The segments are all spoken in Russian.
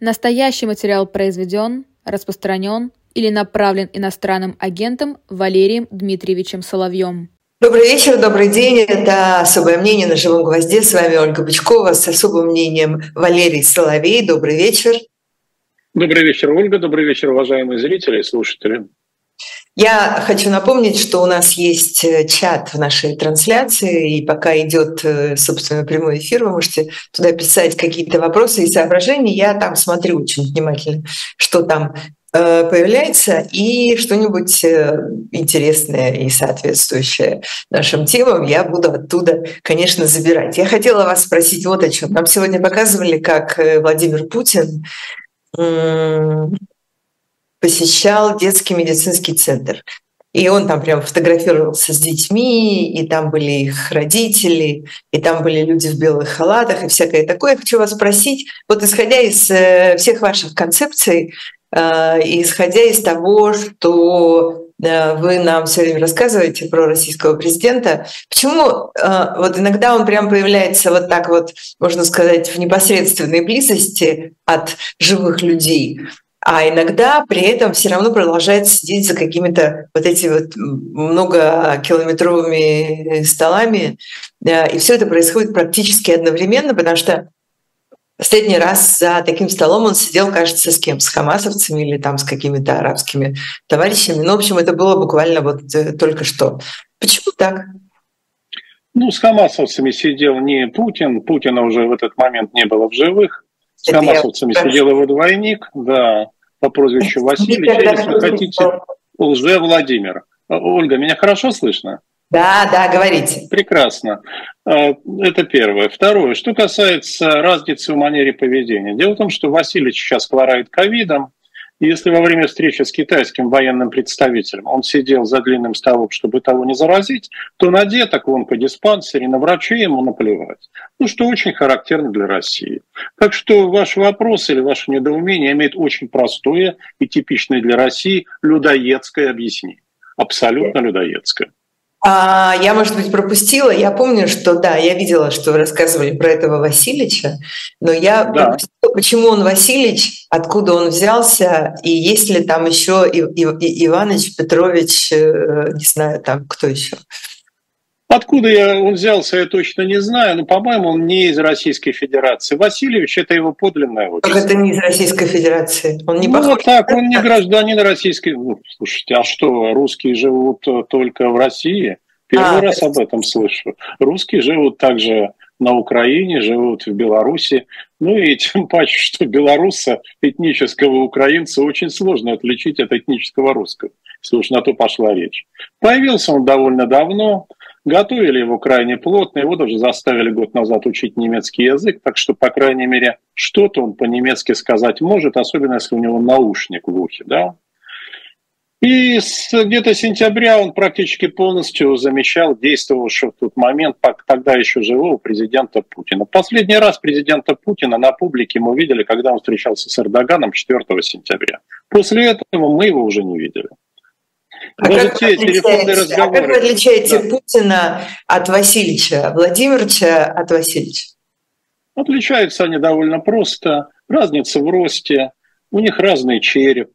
Настоящий материал произведен, распространен или направлен иностранным агентом Валерием Дмитриевичем Соловьем. Добрый вечер, добрый день. Это «Особое мнение» на «Живом гвозде». С вами Ольга Бычкова с особым мнением Валерий Соловей. Добрый вечер. Добрый вечер, Ольга. Добрый вечер, уважаемые зрители и слушатели. Я хочу напомнить, что у нас есть э, чат в нашей трансляции, и пока идет, э, собственно, прямой эфир, вы можете туда писать какие-то вопросы и соображения. Я там смотрю очень внимательно, что там э, появляется, и что-нибудь интересное и соответствующее нашим темам я буду оттуда, конечно, забирать. Я хотела вас спросить вот о чем. Нам сегодня показывали, как Владимир Путин посещал детский медицинский центр. И он там прям фотографировался с детьми, и там были их родители, и там были люди в белых халатах и всякое такое. Я хочу вас спросить, вот исходя из э, всех ваших концепций, э, исходя из того, что э, вы нам все время рассказываете про российского президента. Почему вот иногда он прям появляется вот так вот, можно сказать, в непосредственной близости от живых людей, а иногда при этом все равно продолжает сидеть за какими-то вот этими вот многокилометровыми столами. И все это происходит практически одновременно, потому что последний раз за таким столом он сидел, кажется, с кем? С хамасовцами или там с какими-то арабскими товарищами. Ну, в общем, это было буквально вот э, только что. Почему так? Ну, с хамасовцами сидел не Путин, Путина уже в этот момент не было в живых. С это хамасовцами я... сидел его двойник, да по прозвищу Василий, если хотите, лже Владимир. Ольга, меня хорошо слышно? Да, да, говорите. Прекрасно. А, это первое. Второе. Что касается разницы в манере поведения. Дело в том, что Василий сейчас хворает ковидом, если во время встречи с китайским военным представителем он сидел за длинным столом, чтобы того не заразить, то на деток он по диспансере, на врачей ему наплевать. Ну, что очень характерно для России. Так что ваш вопрос или ваше недоумение имеет очень простое и типичное для России людоедское объяснение. Абсолютно людоедское. А, я, может быть, пропустила. Я помню, что да, я видела, что вы рассказывали про этого Васильевича, но я да. пропустила, почему он Васильевич, откуда он взялся, и есть ли там еще и, и, и Иванович, Петрович, э, не знаю, там кто еще. Откуда я, он взялся, я точно не знаю, но, по-моему, он не из Российской Федерации. Васильевич – это его подлинное отчество. Как это не из Российской Федерации? Он не ну, похож? Вот так, он не гражданин Российской... Ну, слушайте, а что, русские живут только в России? Первый а, раз об этом слышу. Русские живут также на Украине, живут в Беларуси. Ну и тем паче, что белоруса, этнического украинца, очень сложно отличить от этнического русского, если уж на то пошла речь. Появился он довольно давно, Готовили его крайне плотно, его даже заставили год назад учить немецкий язык, так что, по крайней мере, что-то он по-немецки сказать может, особенно если у него наушник в ухе, да. И с где-то сентября он практически полностью замещал действовавшего в тот момент, тогда еще живого президента Путина. Последний раз президента Путина на публике мы видели, когда он встречался с Эрдоганом 4 сентября. После этого мы его уже не видели. А как, те а как вы отличаете да. Путина от Васильевича, Владимировича от Васильевича? Отличаются они довольно просто. Разница в росте, у них разный череп.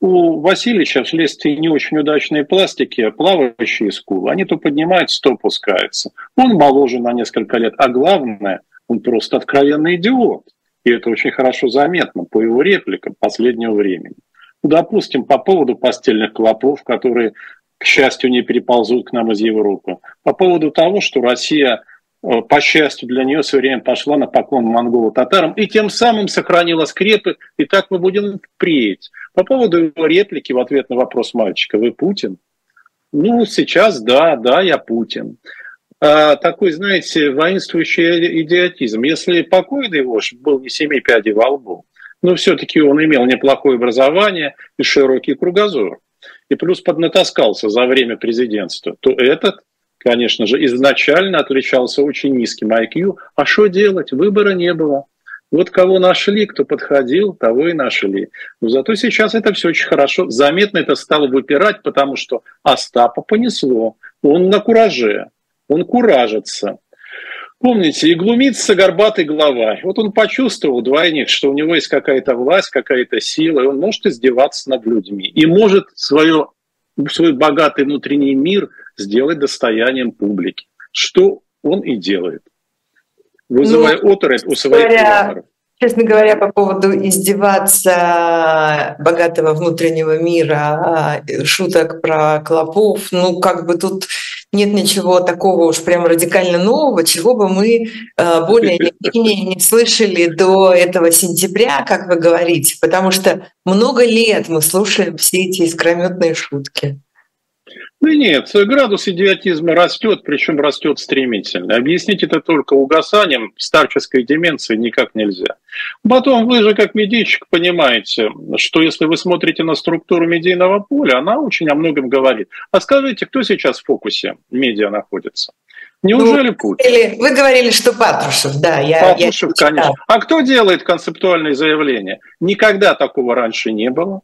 У Васильевича вследствие не очень удачной пластики плавающие скулы, они то поднимаются, то опускаются. Он моложе на несколько лет, а главное, он просто откровенный идиот. И это очень хорошо заметно по его репликам последнего времени. Допустим, по поводу постельных клопов, которые, к счастью, не переползут к нам из Европы. По поводу того, что Россия, э, по счастью для нее, все время пошла на поклон монголо-татарам и тем самым сохранила скрепы, и так мы будем впредь. По поводу его реплики в ответ на вопрос мальчика, вы Путин? Ну, сейчас да, да, я Путин. А, такой, знаете, воинствующий идиотизм. Если покойный вождь был не семи пядей во лбу, но все-таки он имел неплохое образование и широкий кругозор. И плюс поднатаскался за время президентства, то этот, конечно же, изначально отличался очень низким IQ. А что делать? Выбора не было. Вот кого нашли, кто подходил, того и нашли. Но зато сейчас это все очень хорошо. Заметно это стало выпирать, потому что Остапа понесло. Он на кураже, он куражится. Помните, и глумится горбатый глава. Вот он почувствовал, двойник, что у него есть какая-то власть, какая-то сила, и он может издеваться над людьми. И может свое, свой богатый внутренний мир сделать достоянием публики. Что он и делает. Вызывая ну, оторопь у своих говоря, Честно говоря, по поводу издеваться богатого внутреннего мира, а, шуток про клопов, ну как бы тут нет ничего такого уж прям радикально нового, чего бы мы а, более менее не слышали до этого сентября, как вы говорите, потому что много лет мы слушаем все эти искрометные шутки. Да нет, градус идиотизма растет, причем растет стремительно. Объяснить это только угасанием старческой деменции никак нельзя. Потом вы же как медийщик понимаете, что если вы смотрите на структуру медийного поля, она очень о многом говорит. А скажите, кто сейчас в фокусе медиа находится? Неужели ну, Путин? Вы говорили, что Патрушев, да. Я, Патрушев, я конечно. А кто делает концептуальные заявления? Никогда такого раньше не было,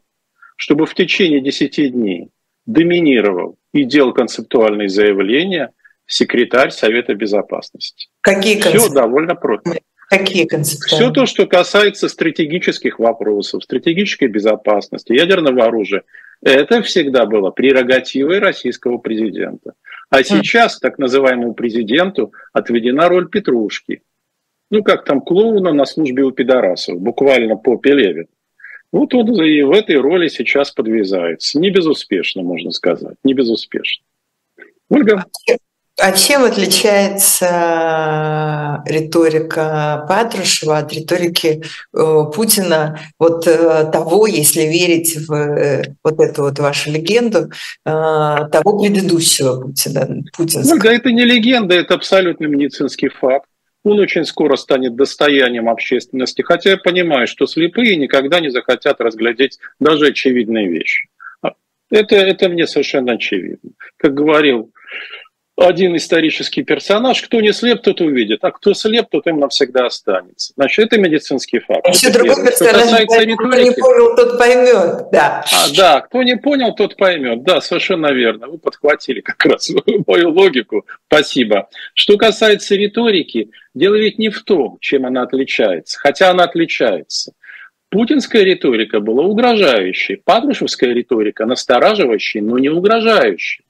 чтобы в течение 10 дней доминировал и делал концептуальные заявления секретарь Совета Безопасности. Какие Все довольно просто. Какие концептуальные? Все то, что касается стратегических вопросов, стратегической безопасности, ядерного оружия, это всегда было прерогативой российского президента. А сейчас так называемому президенту отведена роль Петрушки. Ну, как там клоуна на службе у пидорасов, буквально по Пелевин. Вот он и в этой роли сейчас подвязается. Не безуспешно, можно сказать. Не безуспешно. Ольга? А чем отличается риторика Патрушева от риторики э, Путина, вот э, того, если верить в э, вот эту вот вашу легенду, того предыдущего Путина? Путинского? Ольга, это не легенда, это абсолютно медицинский факт он очень скоро станет достоянием общественности, хотя я понимаю, что слепые никогда не захотят разглядеть даже очевидные вещи. А это, это мне совершенно очевидно. Как говорил один исторический персонаж, кто не слеп, тот увидит, а кто слеп, тот им навсегда останется. Значит, это медицинский факт. Еще другой персонаж, кто не понял, тот поймет. Да. А, да, кто не понял, тот поймет. Да, совершенно верно. Вы подхватили как раз мою логику. Спасибо. Что касается риторики, дело ведь не в том, чем она отличается, хотя она отличается. Путинская риторика была угрожающей, Патрушевская риторика настораживающей, но не угрожающей.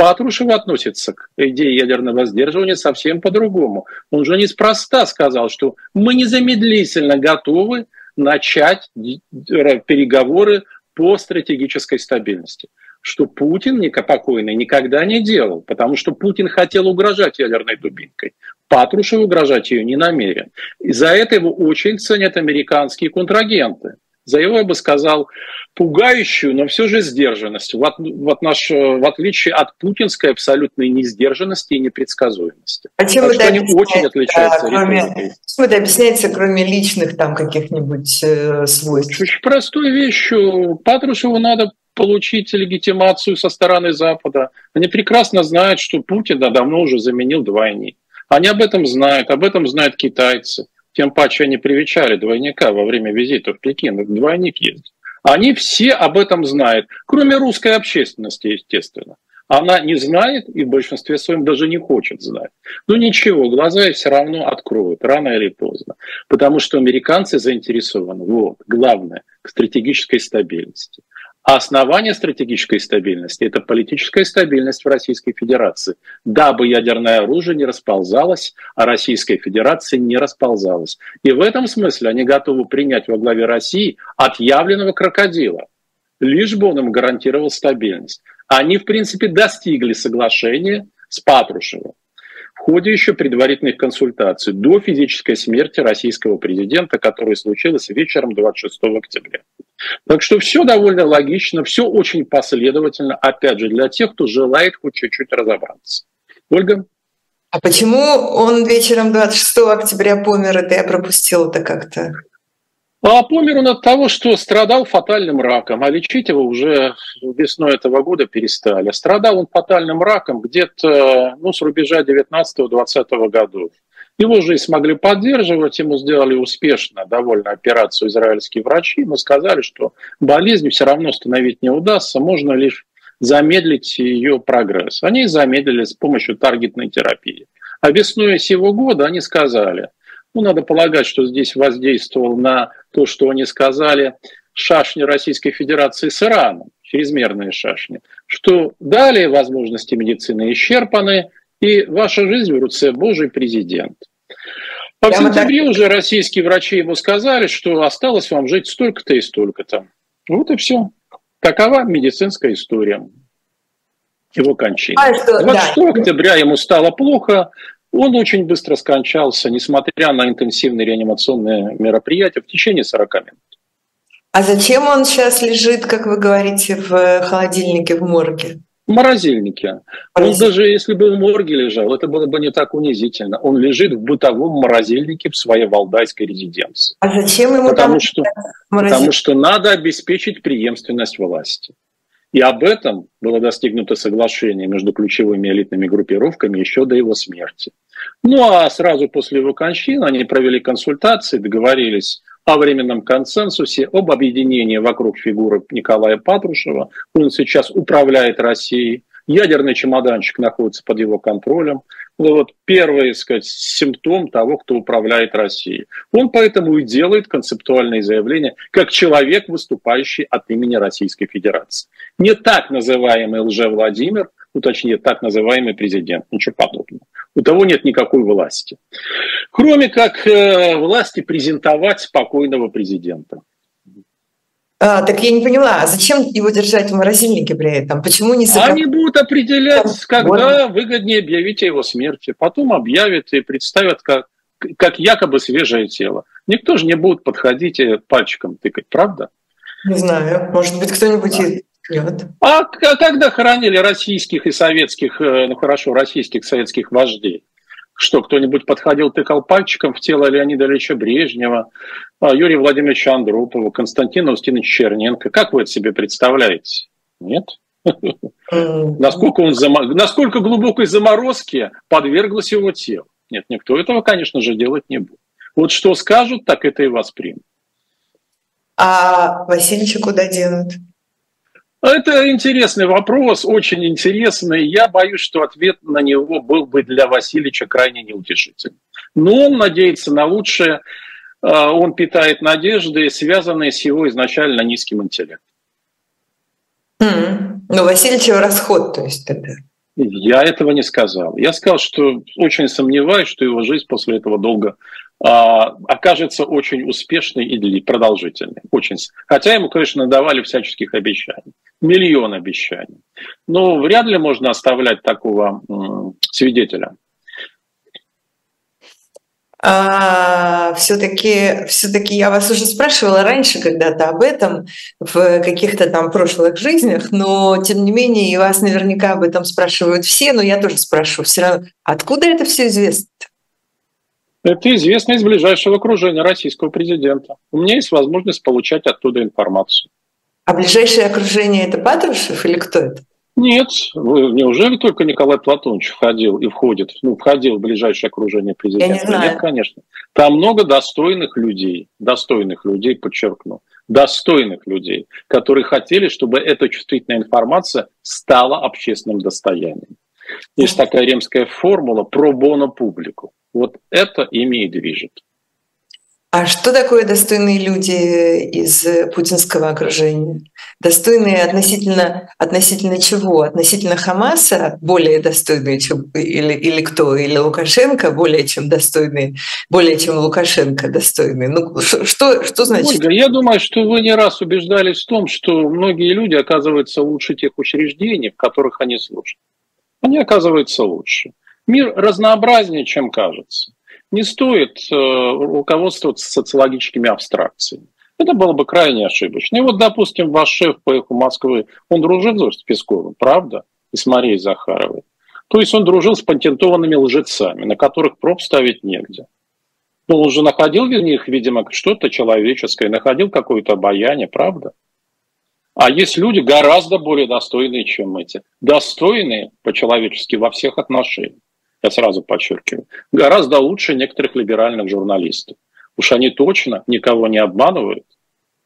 Патрушев относится к идее ядерного сдерживания совсем по-другому. Он же неспроста сказал, что мы незамедлительно готовы начать переговоры по стратегической стабильности что Путин покойный никогда не делал, потому что Путин хотел угрожать ядерной дубинкой. Патрушев угрожать ее не намерен. И за это его очень ценят американские контрагенты за его, я бы сказал, пугающую, но все же сдержанность, в, от, в, отнош, в отличие от путинской абсолютной несдержанности и непредсказуемости. А чем это они очень отличаются? Да, кроме, чем это объясняется, кроме личных там каких-нибудь э, свойств? Очень простой вещью. Патрушеву надо получить легитимацию со стороны Запада. Они прекрасно знают, что Путин да, давно уже заменил двойник. Они об этом знают, об этом знают китайцы. Тем паче они привечали двойника во время визита в Пекин. Двойник ездит. Они все об этом знают, кроме русской общественности, естественно. Она не знает и в большинстве своем даже не хочет знать. Но ничего, глаза ей все равно откроют, рано или поздно. Потому что американцы заинтересованы, вот, главное, к стратегической стабильности. А основание стратегической стабильности – это политическая стабильность в Российской Федерации, дабы ядерное оружие не расползалось, а Российская Федерация не расползалась. И в этом смысле они готовы принять во главе России отъявленного крокодила, лишь бы он им гарантировал стабильность. Они, в принципе, достигли соглашения с Патрушевым в ходе еще предварительных консультаций до физической смерти российского президента, которая случилась вечером 26 октября. Так что все довольно логично, все очень последовательно, опять же, для тех, кто желает хоть чуть-чуть разобраться. Ольга? А почему он вечером 26 октября помер, это я пропустил это как-то? А помер он от того, что страдал фатальным раком, а лечить его уже весной этого года перестали. Страдал он фатальным раком где-то ну, с рубежа 19-20 годов. Его же и смогли поддерживать, ему сделали успешно довольно операцию израильские врачи, но сказали, что болезнь все равно остановить не удастся, можно лишь замедлить ее прогресс. Они замедлили с помощью таргетной терапии. А весной сего года они сказали, ну, надо полагать, что здесь воздействовал на то, что они сказали, шашни Российской Федерации с Ираном, чрезмерные шашни, что далее возможности медицины исчерпаны, и ваша жизнь в руце Божий президент. А в сентябре уже российские врачи ему сказали, что осталось вам жить столько-то и столько-то. Вот и все. Такова медицинская история его кончины. А, что, 26 да. октября ему стало плохо, он очень быстро скончался, несмотря на интенсивные реанимационные мероприятия, в течение 40 минут. А зачем он сейчас лежит, как вы говорите, в холодильнике в морге? В морозильнике. Он даже если бы в морге лежал, это было бы не так унизительно. Он лежит в бытовом морозильнике в своей валдайской резиденции. А зачем ему потому там что, Потому что надо обеспечить преемственность власти. И об этом было достигнуто соглашение между ключевыми элитными группировками еще до его смерти. Ну а сразу после его кончины они провели консультации, договорились о временном консенсусе, об объединении вокруг фигуры Николая Патрушева. Он сейчас управляет Россией. Ядерный чемоданчик находится под его контролем. Ну, вот первый, сказать, симптом того, кто управляет Россией. Он поэтому и делает концептуальные заявления, как человек, выступающий от имени Российской Федерации. Не так называемый лже-Владимир, ну, точнее, так называемый президент, ничего подобного. У того нет никакой власти. Кроме как э, власти презентовать спокойного президента. А, так я не поняла, а зачем его держать в морозильнике при этом? Почему не закрыт? Они будут определять, когда выгоднее объявить о его смерти. Потом объявят и представят как, как якобы свежее тело. Никто же не будет подходить и пальчиком тыкать, правда? Не знаю, может быть, кто-нибудь нет. А когда хоронили российских и советских, э, ну хорошо, российских советских вождей? Что, кто-нибудь подходил, тыкал пальчиком в тело Леонида Ильича Брежнева, а, Юрия Владимировича Андропова, Константина Устиновича Черненко? Как вы это себе представляете? Нет? Насколько, он зам... Насколько глубокой заморозке подверглось его тело? Нет, никто этого, конечно же, делать не будет. Вот что скажут, так это и воспримут. А Васильевича куда денут? Это интересный вопрос, очень интересный. Я боюсь, что ответ на него был бы для Васильевича крайне неутешительным. Но он надеется на лучшее, а, он питает надежды, связанные с его изначально низким интеллектом. Mm. Ну, Васильевича расход, то есть это... Я этого не сказал. Я сказал, что очень сомневаюсь, что его жизнь после этого долго окажется очень успешной и продолжительной. Очень. Хотя ему, конечно, давали всяческих обещаний. Миллион обещаний. Но вряд ли можно оставлять такого свидетеля а, все-таки, все-таки я вас уже спрашивала раньше когда-то об этом в каких-то там прошлых жизнях, но тем не менее и вас наверняка об этом спрашивают все, но я тоже спрашиваю все равно, откуда это все известно? Это известно из ближайшего окружения российского президента. У меня есть возможность получать оттуда информацию. А ближайшее окружение это Патрушев или кто это? Нет, неужели только Николай Платонович входил и входит, ну, входил в ближайшее окружение президента? Я не знаю. Нет, конечно. Там много достойных людей, достойных людей, подчеркну, достойных людей, которые хотели, чтобы эта чувствительная информация стала общественным достоянием. Есть такая римская формула про боно публику. Вот это ими и движет. А что такое достойные люди из путинского окружения? Достойные относительно, относительно чего? Относительно Хамаса более достойные, чем или, или кто? Или Лукашенко более чем достойные, более чем Лукашенко достойные? Ну, что, что значит? Ольга, я думаю, что вы не раз убеждались в том, что многие люди оказываются лучше тех учреждений, в которых они служат. Они оказываются лучше. Мир разнообразнее, чем кажется не стоит э, руководствоваться социологическими абстракциями. Это было бы крайне ошибочно. И вот, допустим, ваш шеф по эху Москвы, он дружил с Песковым, правда? И с Марией Захаровой. То есть он дружил с патентованными лжецами, на которых проб ставить негде. Но он же находил в них, видимо, что-то человеческое, находил какое-то обаяние, правда? А есть люди гораздо более достойные, чем эти. Достойные по-человечески во всех отношениях я сразу подчеркиваю, гораздо лучше некоторых либеральных журналистов. Уж они точно никого не обманывают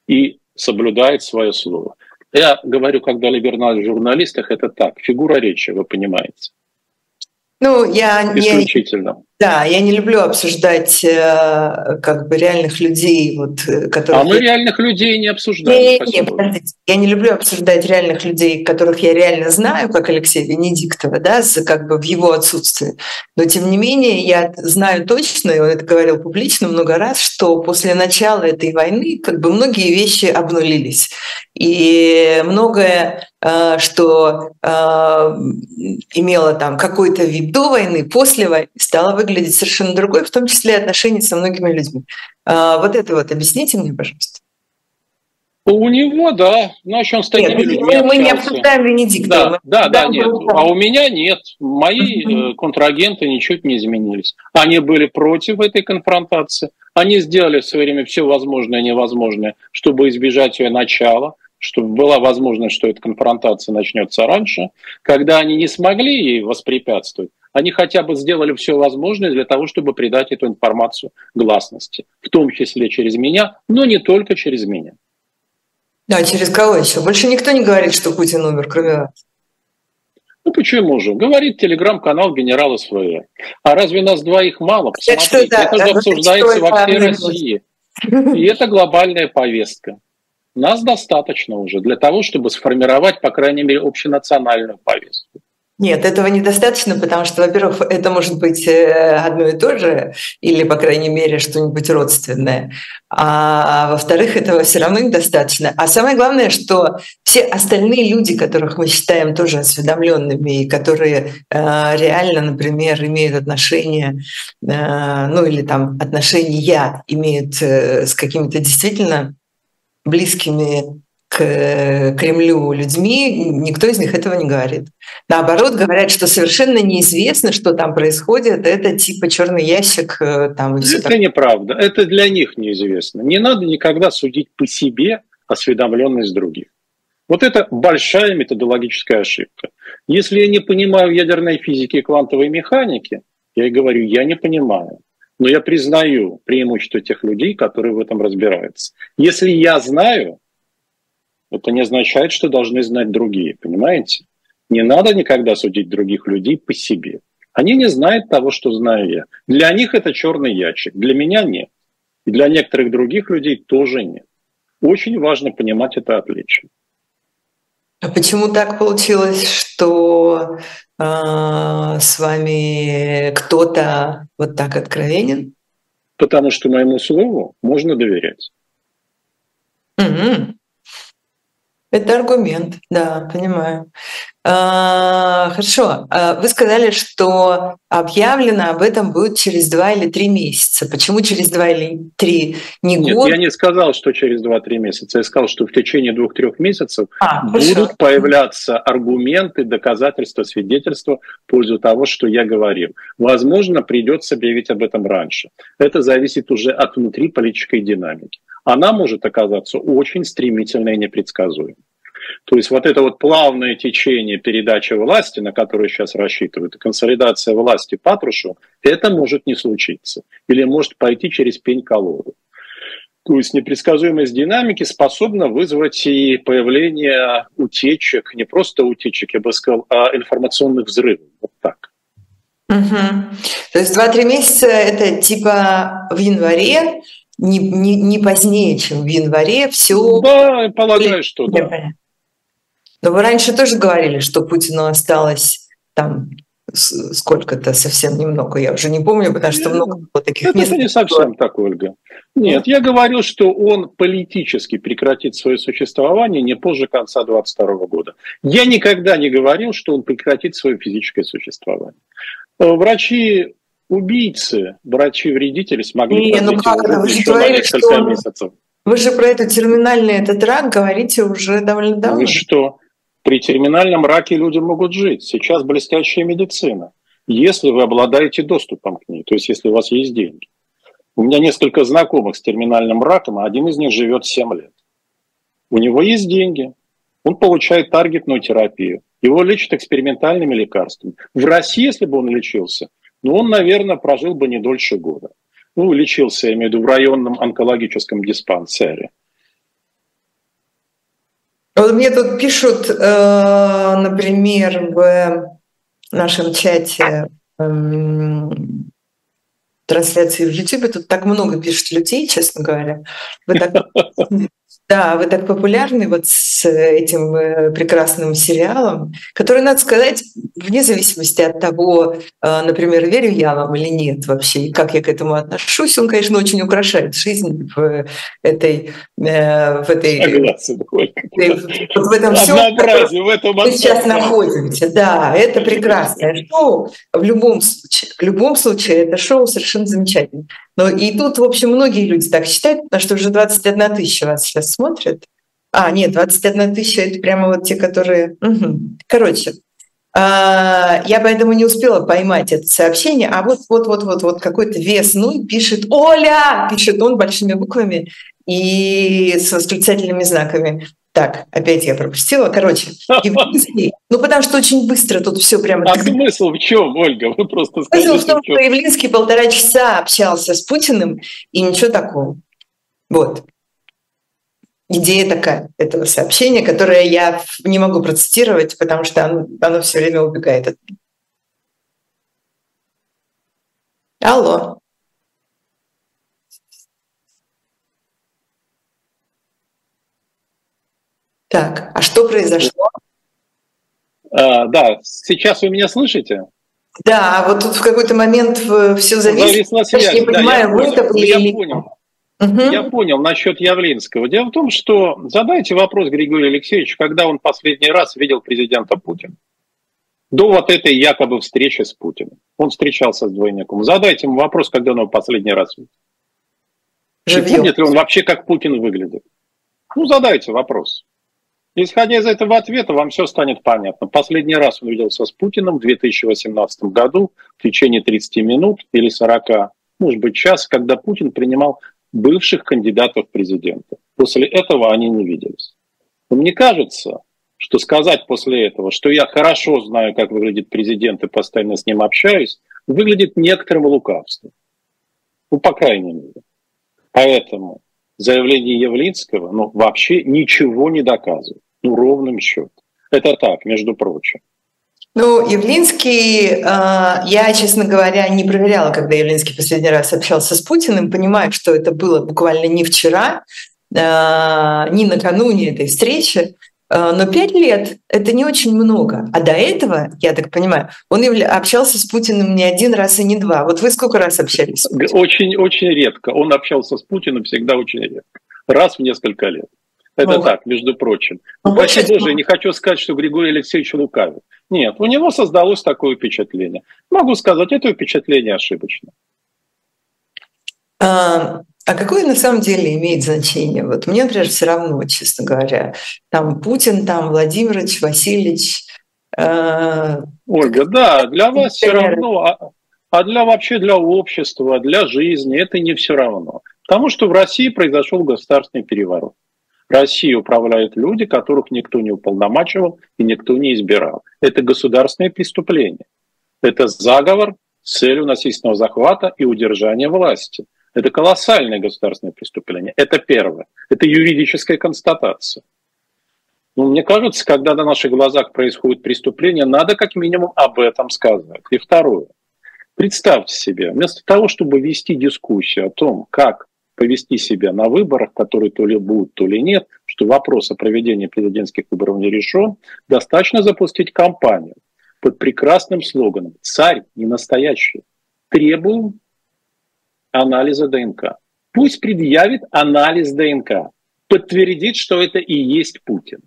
и соблюдают свое слово. Я говорю, когда о либеральных журналистах, это так, фигура речи, вы понимаете. Ну, я исключительно. Не, да, я не люблю обсуждать э, как бы реальных людей, вот, э, которые. А мы реальных людей не обсуждаем. Не, не, подождите, я не люблю обсуждать реальных людей, которых я реально знаю, как Алексей Венедиктова, да, как бы в его отсутствии. Но тем не менее я знаю точно, и он это говорил публично много раз, что после начала этой войны как бы многие вещи обнулились, и многое что э, имело там какой-то вид до войны, после войны, стало выглядеть совершенно другой, в том числе отношения со многими людьми. Э, вот это вот объясните мне, пожалуйста. У него, да. Значит, он с такими нет, людьми мы, мы не обсуждаем Венедиктова. Да, да, да, нет. А у меня нет. Мои э, контрагенты ничуть не изменились. Они были против этой конфронтации. Они сделали в свое время все возможное и невозможное, чтобы избежать ее начала чтобы была возможность, что эта конфронтация начнется раньше, когда они не смогли ей воспрепятствовать, они хотя бы сделали все возможное для того, чтобы придать эту информацию гласности, в том числе через меня, но не только через меня. Да, через кого еще? Больше никто не говорит, что Путин умер, кроме вас. Ну почему же? Говорит телеграм-канал генерала СВР. А разве нас двоих мало? Посмотрите, это, это же обсуждается во всей России. И это глобальная повестка. Нас достаточно уже для того, чтобы сформировать, по крайней мере, общенациональную повестку. Нет, этого недостаточно, потому что, во-первых, это может быть э, одно и то же, или, по крайней мере, что-нибудь родственное. А во-вторых, этого все равно недостаточно. А самое главное, что все остальные люди, которых мы считаем тоже осведомленными, и которые э, реально, например, имеют отношение, э, ну или там отношения имеют э, с какими-то действительно близкими к Кремлю людьми, никто из них этого не говорит. Наоборот, говорят, что совершенно неизвестно, что там происходит. Это типа черный ящик. Э, там, это неправда. Это для них неизвестно. Не надо никогда судить по себе осведомленность других. Вот это большая методологическая ошибка. Если я не понимаю ядерной физики и квантовой механики, я и говорю, я не понимаю. Но я признаю преимущество тех людей, которые в этом разбираются. Если я знаю, это не означает, что должны знать другие, понимаете? Не надо никогда судить других людей по себе. Они не знают того, что знаю я. Для них это черный ящик, для меня нет. И для некоторых других людей тоже нет. Очень важно понимать это отличие. А почему так получилось, что с вами кто-то вот так откровенен? Потому что моему слову можно доверять. Угу. Это аргумент, да, понимаю. А, хорошо. А, вы сказали, что объявлено об этом будет через два или три месяца. Почему через два или три? Не Нет, год? я не сказал, что через два-три месяца. Я сказал, что в течение двух-трех месяцев а, будут хорошо. появляться аргументы, доказательства, свидетельства в пользу того, что я говорил. Возможно, придется объявить об этом раньше. Это зависит уже от внутриполитической динамики она может оказаться очень стремительной и непредсказуемой. То есть вот это вот плавное течение передачи власти, на которую сейчас рассчитывают, консолидация власти Патрушева, это может не случиться. Или может пойти через пень-колоду. То есть непредсказуемость динамики способна вызвать и появление утечек, не просто утечек, я бы сказал, а информационных взрывов. Вот так. Угу. То есть 2-3 месяца это типа в январе не, не, не позднее, чем в январе, все... Да, полагаю, что да. Но вы раньше тоже говорили, что Путину осталось там сколько-то, совсем немного, я уже не помню, потому что много было таких Это не совсем так, Ольга. Нет, я говорил, что он политически прекратит свое существование не позже конца 2022 года. Я никогда не говорил, что он прекратит свое физическое существование. Э, врачи убийцы, врачи-вредители смогли не, ну как это? Вы же говорили, что... месяцев. Вы же про этот терминальный этот рак говорите уже довольно давно. Вы что? При терминальном раке люди могут жить. Сейчас блестящая медицина. Если вы обладаете доступом к ней, то есть если у вас есть деньги. У меня несколько знакомых с терминальным раком, а один из них живет 7 лет. У него есть деньги, он получает таргетную терапию, его лечат экспериментальными лекарствами. В России, если бы он лечился, ну, он, наверное, прожил бы не дольше года. Ну, лечился, я имею в виду, в районном онкологическом диспансере. Вот мне тут пишут, э, например, в нашем чате эм, трансляции в YouTube. Тут так много пишет людей, честно говоря. Вы так Да, вы так популярны вот с этим э, прекрасным сериалом, который, надо сказать, вне зависимости от того, э, например, верю я вам или нет вообще, и как я к этому отношусь, он, конечно, очень украшает жизнь в этой... Э, в этой Согласен, вот в этом всем, в этом мы сейчас находимся. Да, это прекрасное шоу. В любом случае, в любом случае, это шоу совершенно замечательное. Но и тут, в общем, многие люди так считают, потому что уже 21 тысяча вас сейчас смотрят. А, нет, 21 тысяча — это прямо вот те, которые... Угу. Короче, а, я поэтому не успела поймать это сообщение, а вот вот вот вот вот какой-то вес ну пишет Оля, пишет он большими буквами и с восклицательными знаками. Так, опять я пропустила. Короче, Явлинский, ну потому что очень быстро тут все прямо... А смысл в чем, Ольга? Вы просто скажите. Смысл в том, что Явлинский полтора часа общался с Путиным, и ничего такого. Вот. Идея такая этого сообщения, которое я не могу процитировать, потому что оно, оно все время убегает от меня. Алло. Так, а что произошло? А, да, сейчас вы меня слышите? Да, вот тут в какой-то момент все зависит. Зависла связь. Я не понимаю, да, я это были Я понял. Угу. Я понял насчет Явлинского. Дело в том, что задайте вопрос Григорию Алексеевичу, когда он последний раз видел президента Путина. До вот этой якобы встречи с Путиным. Он встречался с двойником. Задайте ему вопрос, когда он его последний раз видел. И помнит ли он вообще, как Путин выглядит? Ну, задайте вопрос. Исходя из этого ответа, вам все станет понятно. Последний раз он виделся с Путиным в 2018 году в течение 30 минут или 40, может быть, час, когда Путин принимал бывших кандидатов в президенты. После этого они не виделись. Но мне кажется, что сказать после этого, что я хорошо знаю, как выглядит президент и постоянно с ним общаюсь, выглядит некоторым лукавством. Ну, по крайней мере. Поэтому заявление Явлинского ну, вообще ничего не доказывает. Ну, ровным счетом. Это так, между прочим. Ну, Явлинский, а, я, честно говоря, не проверяла, когда Явлинский последний раз общался с Путиным, понимаю, что это было буквально не вчера, а, не накануне этой встречи, а, но пять лет — это не очень много. А до этого, я так понимаю, он общался с Путиным не один раз и не два. Вот вы сколько раз общались? Очень, очень редко. Он общался с Путиным всегда очень редко. Раз в несколько лет. Это ну, так, между прочим. Ну, Вообще даже не хочу сказать, что Григорий Алексеевич лукавит. Нет, у него создалось такое впечатление. Могу сказать, это впечатление ошибочно. А, а какое на самом деле имеет значение? Вот мне, например, все равно, честно говоря. Там Путин, там Владимирович, Васильевич. Э, Ольга, да, для вас все равно, а, а для вообще для общества, для жизни это не все равно. Потому что в России произошел государственный переворот. Россией управляют люди, которых никто не уполномачивал и никто не избирал. Это государственное преступление. Это заговор с целью насильственного захвата и удержания власти. Это колоссальное государственное преступление. Это первое. Это юридическая констатация. Ну, мне кажется, когда на наших глазах происходит преступление, надо как минимум об этом сказать. И второе. Представьте себе, вместо того, чтобы вести дискуссию о том, как повести себя на выборах, которые то ли будут, то ли нет, что вопрос о проведении президентских выборов не решен, достаточно запустить кампанию под прекрасным слоганом «Царь не настоящий». Требуем анализа ДНК. Пусть предъявит анализ ДНК, подтвердит, что это и есть Путин.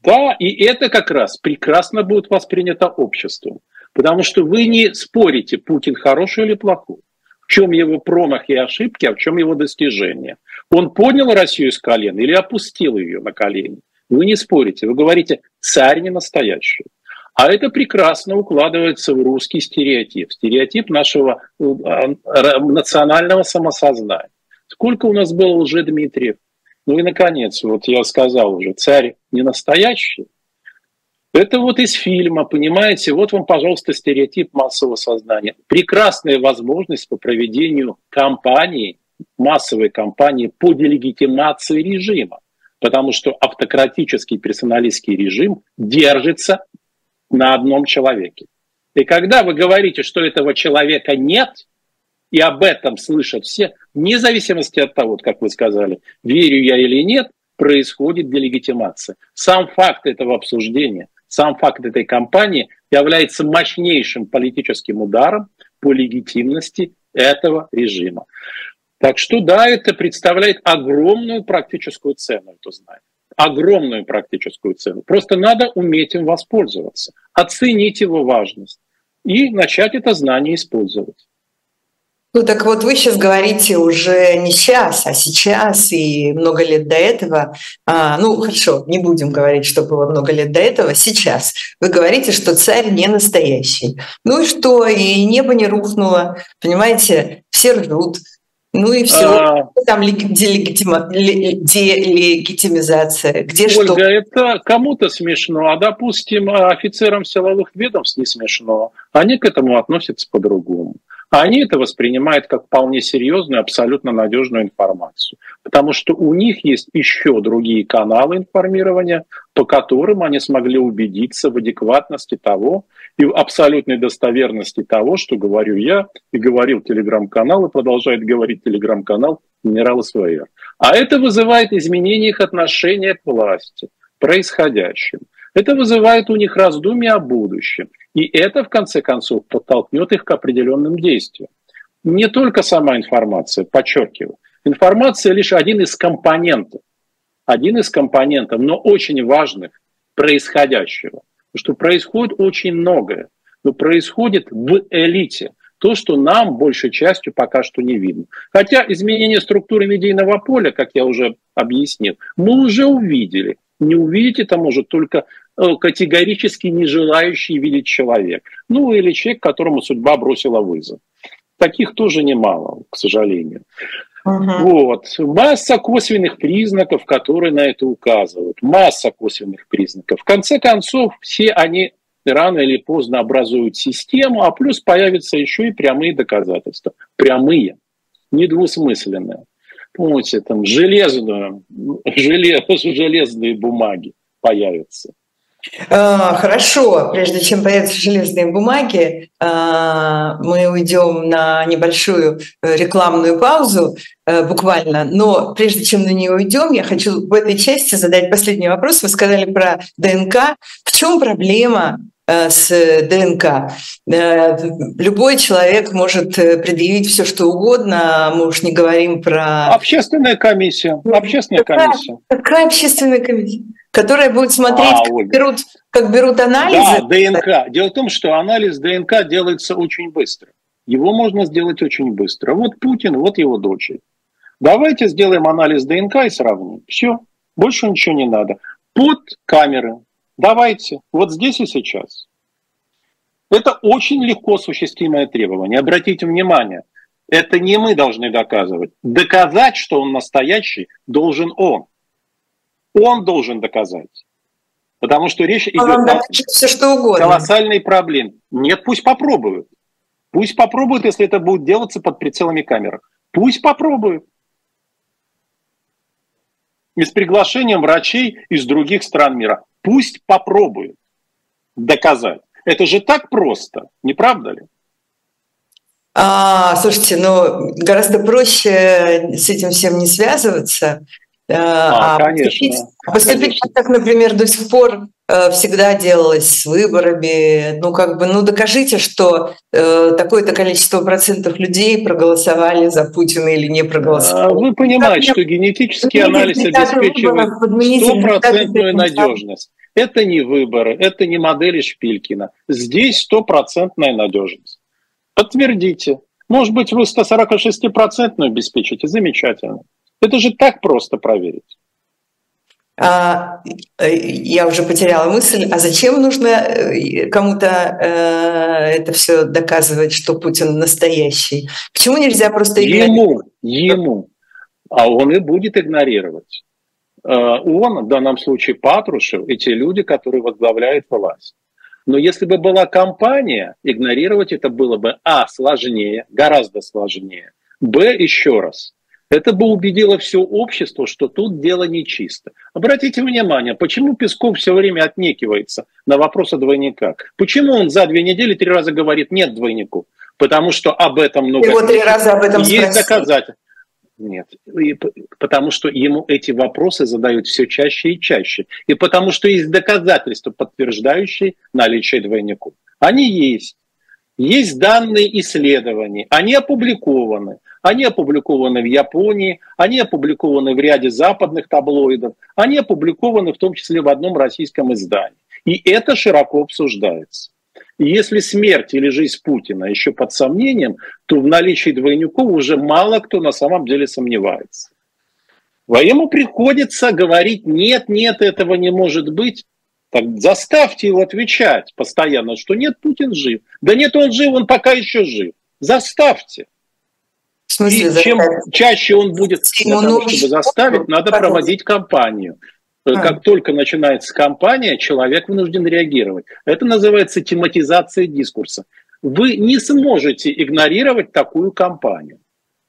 Да, и это как раз прекрасно будет воспринято обществом, потому что вы не спорите, Путин хороший или плохой в чем его промах и ошибки, а в чем его достижения. Он поднял Россию с колен или опустил ее на колени? Вы не спорите, вы говорите, царь не настоящий. А это прекрасно укладывается в русский стереотип, стереотип нашего э, национального самосознания. Сколько у нас было лже Дмитриев? Ну и, наконец, вот я сказал уже, царь не настоящий, это вот из фильма, понимаете, вот вам, пожалуйста, стереотип массового сознания. Прекрасная возможность по проведению кампании, массовой кампании по делегитимации режима. Потому что автократический персоналистский режим держится на одном человеке. И когда вы говорите, что этого человека нет, и об этом слышат все, вне зависимости от того, как вы сказали, верю я или нет, происходит делегитимация. Сам факт этого обсуждения, сам факт этой кампании является мощнейшим политическим ударом по легитимности этого режима. Так что да, это представляет огромную практическую цену, это знание. Огромную практическую цену. Просто надо уметь им воспользоваться, оценить его важность и начать это знание использовать. Ну так вот вы сейчас говорите уже не сейчас, а сейчас и много лет до этого. А, ну хорошо, не будем говорить, что было много лет до этого. Сейчас вы говорите, что царь не настоящий. Ну и что? И небо не рухнуло. Понимаете, все ржут. Ну и все. А... Там делегитима... делегитимизация. Где Ольга, что? это кому-то смешно, а, допустим, офицерам силовых ведомств не смешно. Они к этому относятся по-другому. А они это воспринимают как вполне серьезную, абсолютно надежную информацию. Потому что у них есть еще другие каналы информирования, по которым они смогли убедиться в адекватности того и в абсолютной достоверности того, что говорю я, и говорил телеграм-канал, и продолжает говорить телеграм-канал генерала СВР. А это вызывает изменение их отношения к власти, происходящим. Это вызывает у них раздумья о будущем. И это, в конце концов, подтолкнет их к определенным действиям. Не только сама информация, подчеркиваю. Информация лишь один из компонентов. Один из компонентов, но очень важных происходящего. Потому что происходит очень многое. Но происходит в элите. То, что нам большей частью пока что не видно. Хотя изменение структуры медийного поля, как я уже объяснил, мы уже увидели. Не увидеть это может только категорически не желающий видеть человек. Ну или человек, которому судьба бросила вызов. Таких тоже немало, к сожалению. Uh-huh. Вот. Масса косвенных признаков, которые на это указывают. Масса косвенных признаков. В конце концов, все они рано или поздно образуют систему, а плюс появятся еще и прямые доказательства. Прямые, недвусмысленные. Помните, там железную, желез, железные бумаги появятся. А, хорошо, прежде чем появятся железные бумаги, а, мы уйдем на небольшую э, рекламную паузу э, буквально. Но прежде чем на нее уйдем, я хочу в этой части задать последний вопрос. Вы сказали про ДНК. В чем проблема э, с ДНК. Любой человек может предъявить все, что угодно. Мы уж не говорим про... Общественная комиссия. Общественная комиссия. Какая общественная комиссия? Которая будет смотреть, а, как, берут, как берут анализы. Да, ДНК. Дело в том, что анализ ДНК делается очень быстро. Его можно сделать очень быстро. Вот Путин, вот его дочь. Давайте сделаем анализ ДНК и сравним. Все, больше ничего не надо. Под камеры. Давайте, вот здесь и сейчас. Это очень легко осуществимое требование. Обратите внимание, это не мы должны доказывать. Доказать, что он настоящий, должен он. Он должен доказать. Потому что речь идет о все, что угодно. колоссальной проблеме. Нет, пусть попробуют. Пусть попробуют, если это будет делаться под прицелами камер. Пусть попробуют. И с приглашением врачей из других стран мира. Пусть попробуют доказать. Это же так просто, не правда ли? А, слушайте, ну гораздо проще с этим всем не связываться. А, а конечно. Поступить, поступить конечно. так, например, до сих пор э, всегда делалось с выборами. Ну, как бы, ну, докажите, что э, такое-то количество процентов людей проголосовали за Путина или не проголосовали. А вы понимаете, что генетический анализ обеспечивает стопроцентную надежность. Это не выборы, это не модели Шпилькина. Здесь стопроцентная надежность. Подтвердите. Может быть, вы 146-процентную обеспечите. Замечательно. Это же так просто проверить. А, э, я уже потеряла мысль, а зачем нужно э, кому-то э, это все доказывать, что Путин настоящий? Почему нельзя просто игнорировать? Ему, ему. А он и будет игнорировать. Э, он, в данном случае Патрушев, и те люди, которые возглавляют власть. Но если бы была компания, игнорировать это было бы, а, сложнее, гораздо сложнее, б, еще раз – Это бы убедило все общество, что тут дело нечисто. Обратите внимание, почему Песков все время отнекивается на вопрос о двойниках? Почему он за две недели три раза говорит «нет двойников»? Потому что об этом много... Его три раза об этом Есть доказательства. Нет, и, потому что ему эти вопросы задают все чаще и чаще. И потому что есть доказательства, подтверждающие наличие двойников. Они есть. Есть данные исследований, они опубликованы. Они опубликованы в Японии, они опубликованы в ряде западных таблоидов, они опубликованы в том числе в одном российском издании. И это широко обсуждается. И если смерть или жизнь Путина еще под сомнением, то в наличии двойников уже мало кто на самом деле сомневается. А ему приходится говорить, нет, нет, этого не может быть. Так заставьте его отвечать постоянно, что нет, Путин жив. Да нет, он жив, он пока еще жив. Заставьте. Смысле, И чем чаще он будет, для того, чтобы заставить, надо проводить кампанию. А. Как только начинается кампания, человек вынужден реагировать. Это называется тематизация дискурса. Вы не сможете игнорировать такую кампанию.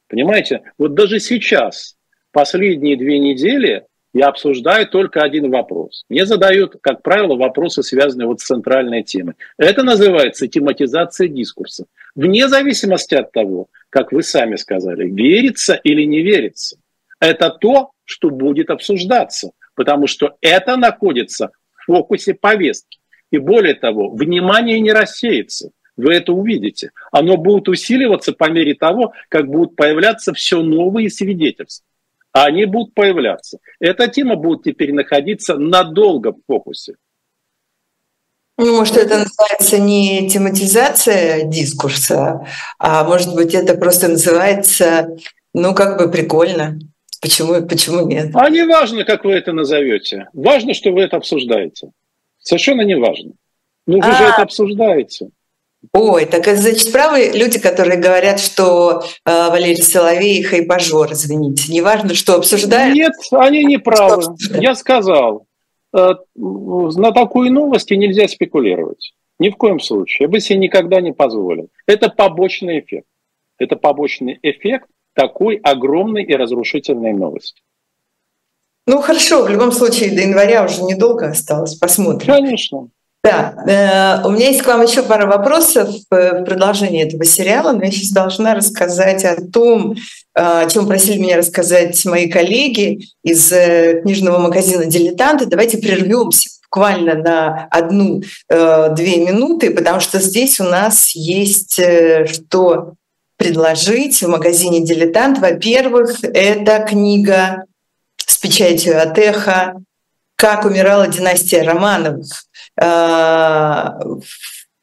Понимаете? Вот даже сейчас, последние две недели, я обсуждаю только один вопрос. Мне задают, как правило, вопросы, связанные вот с центральной темой. Это называется тематизация дискурса. Вне зависимости от того, как вы сами сказали, верится или не верится. Это то, что будет обсуждаться, потому что это находится в фокусе повестки. И более того, внимание не рассеется. Вы это увидите. Оно будет усиливаться по мере того, как будут появляться все новые свидетельства а они будут появляться. Эта тема будет теперь находиться надолго в фокусе. Ну, может, это называется не тематизация дискурса, а может быть, это просто называется, ну, как бы прикольно. Почему, почему нет? А не важно, как вы это назовете. Важно, что вы это обсуждаете. Совершенно не важно. Ну, вы а, же это обсуждаете. Ой, так это значит правы люди, которые говорят, что э, Валерий Соловей хайбажор, извините. Неважно, что обсуждают. Нет, они не правы. Я сказал, на такую новость нельзя спекулировать. Ни в коем случае. Я бы себе никогда не позволил. Это побочный эффект. Это побочный эффект такой огромной и разрушительной новости. Ну хорошо, в любом случае до января уже недолго осталось, посмотрим. Конечно. Да, э, у меня есть к вам еще пара вопросов э, в продолжении этого сериала, но я сейчас должна рассказать о том, э, о чем просили меня рассказать мои коллеги из книжного магазина «Дилетанты». Давайте прервемся буквально на одну-две минуты, потому что здесь у нас есть что предложить в магазине «Дилетант». Во-первых, это книга с печатью от «Эхо» «Как умирала династия Романовых». А,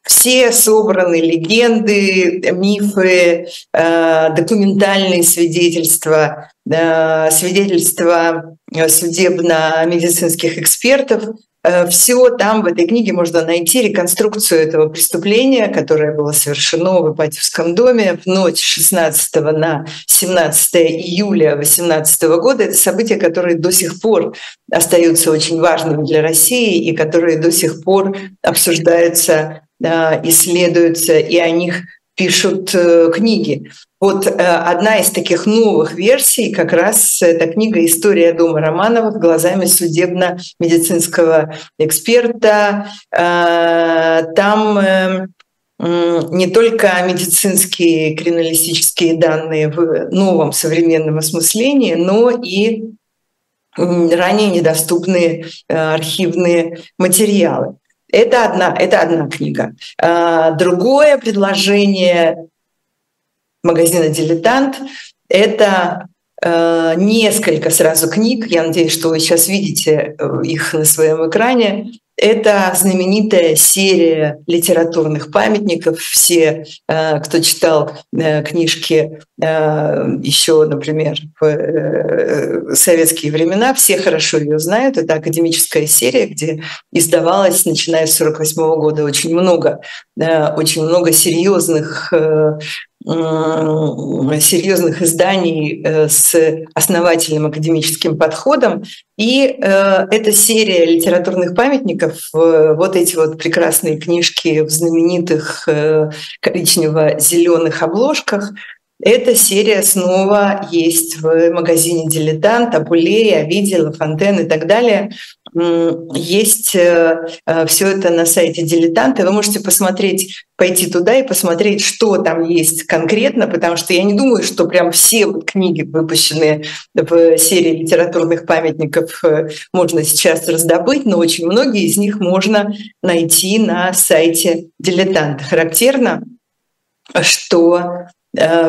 все собраны легенды, мифы, а, документальные свидетельства, свидетельства судебно-медицинских экспертов Э, Все там в этой книге можно найти реконструкцию этого преступления, которое было совершено в Ипатьевском доме в ночь 16 на 17 июля 2018 года. Это события, которые до сих пор остаются очень важными для России и которые до сих пор обсуждаются, исследуются, и о них пишут э, книги. Вот э, одна из таких новых версий как раз эта книга «История дома Романовых» глазами судебно-медицинского эксперта. Э, там э, не только медицинские криминалистические данные в новом современном осмыслении, но и ранее недоступные архивные материалы. Это одна, это одна книга. Другое предложение магазина «Дилетант». Это э, несколько сразу книг, я надеюсь, что вы сейчас видите э, их на своем экране. Это знаменитая серия литературных памятников. Все, э, кто читал э, книжки еще, например, в советские времена, все хорошо ее знают. Это академическая серия, где издавалось, начиная с 1948 года, очень много, очень много серьезных серьезных изданий э, с основательным академическим подходом. И э, эта серия литературных памятников, э, вот эти вот прекрасные книжки в знаменитых коричнево-зеленых обложках, Эта серия снова есть в магазине «Дилетант», Абулей, Авидела, Фонтен и так далее. Есть э, э, все это на сайте «Дилетанта». Вы можете посмотреть, пойти туда и посмотреть, что там есть конкретно, потому что я не думаю, что прям все книги, выпущенные в серии литературных памятников, э, можно сейчас раздобыть, но очень многие из них можно найти на сайте «Дилетант». Характерно, что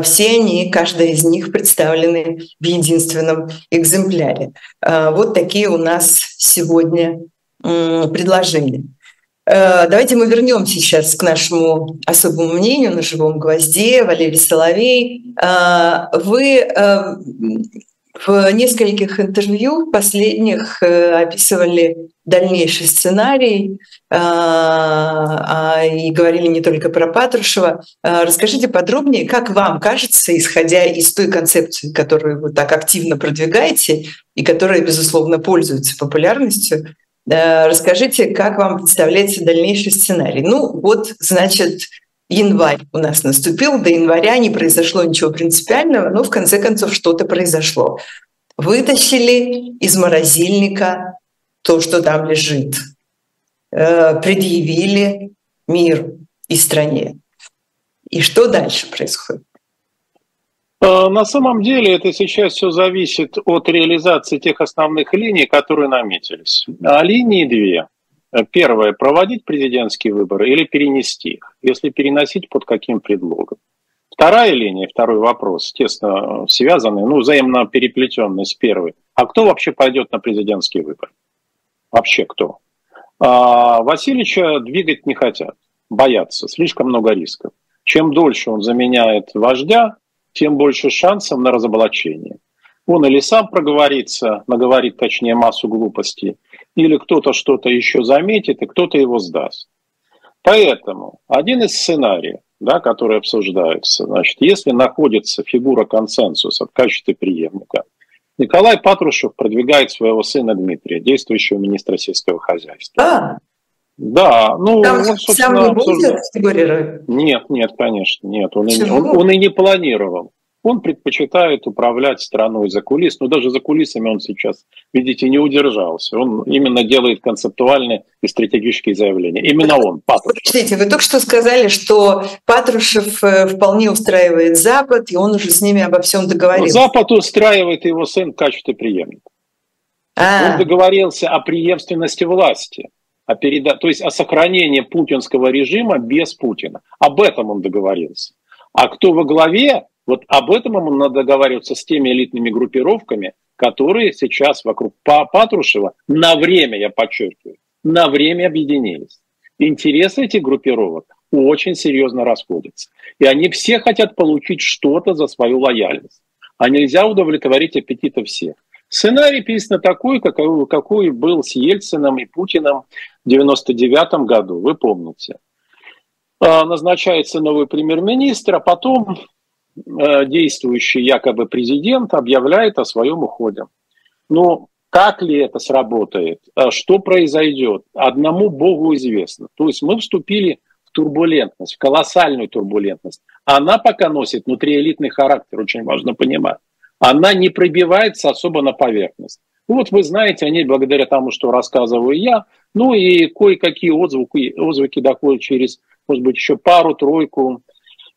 все они, каждая из них представлены в единственном экземпляре. Э, вот такие у нас сегодня предложения. Э, давайте мы вернемся сейчас к нашему особому мнению на живом гвозде. Валерий Соловей, вы в нескольких интервью последних описывали дальнейший сценарий а, а, и говорили не только про Патрушева. А, расскажите подробнее, как вам кажется, исходя из той концепции, которую вы так активно продвигаете и которая, безусловно, пользуется популярностью, расскажите, как вам представляется дальнейший сценарий. Ну, вот, значит, январь у нас наступил, до января не произошло ничего принципиального, но в конце концов что-то произошло. Вытащили из морозильника то, что там лежит, э, предъявили мир и стране. И что дальше происходит? Э, на самом деле это сейчас все зависит от реализации тех основных линий, которые наметились. А линии две. Первое – проводить президентские выборы или перенести их. Если переносить, под каким предлогом? Вторая линия, второй вопрос, тесно связанный, ну, взаимно переплетенный с первой. А кто вообще пойдет на президентские выборы? вообще кто. А Васильевича двигать не хотят, боятся, слишком много рисков. Чем дольше он заменяет вождя, тем больше шансов на разоблачение. Он или сам проговорится, наговорит точнее массу глупостей, или кто-то что-то еще заметит, и кто-то его сдаст. Поэтому один из сценариев, да, который обсуждается, значит, если находится фигура консенсуса в качестве преемника, Николай Патрушев продвигает своего сына Дмитрия, действующего министра сельского хозяйства. А, да, ну, Там он, собственно, сам не будет фигурировать? Нет, нет, конечно, нет. Он, и, он, он и не планировал. Он предпочитает управлять страной за кулис, но даже за кулисами он сейчас, видите, не удержался. Он именно делает концептуальные и стратегические заявления. Именно он, Патрушев. Подождите, вы только что сказали, что Патрушев э, вполне устраивает Запад, и он уже с ними обо всем договорился. Запад устраивает его сын в качестве преемника. А-а-а. Он договорился о преемственности власти о переда... то есть о сохранении путинского режима без Путина. Об этом он договорился. А кто во главе, вот об этом ему надо договариваться с теми элитными группировками, которые сейчас вокруг Патрушева на время, я подчеркиваю, на время объединились. Интересы этих группировок очень серьезно расходятся. И они все хотят получить что-то за свою лояльность. А нельзя удовлетворить аппетиты всех. Сценарий писан такой, какой, какой был с Ельцином и Путиным в 1999 году, вы помните. А, назначается новый премьер-министр, а потом действующий якобы президент объявляет о своем уходе. Но как ли это сработает, а что произойдет, одному Богу известно. То есть мы вступили в турбулентность, в колоссальную турбулентность. Она пока носит внутриэлитный характер, очень важно понимать. Она не пробивается особо на поверхность. Вот вы знаете о ней благодаря тому, что рассказываю я, ну и кое-какие отзвуки, отзвуки доходят через, может быть, еще пару-тройку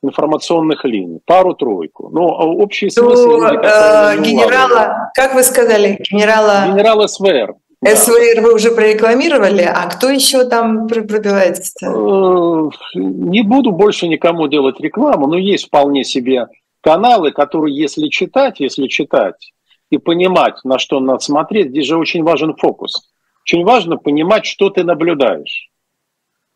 информационных линий, пару-тройку. Но а общий смысл... Ну, э, генерала, как вы сказали, генерала... Генерала СВР. СВР вы уже прорекламировали, а кто еще там пробивается? Э, не буду больше никому делать рекламу, но есть вполне себе каналы, которые, если читать, если читать и понимать, на что надо смотреть, здесь же очень важен фокус. Очень важно понимать, что ты наблюдаешь.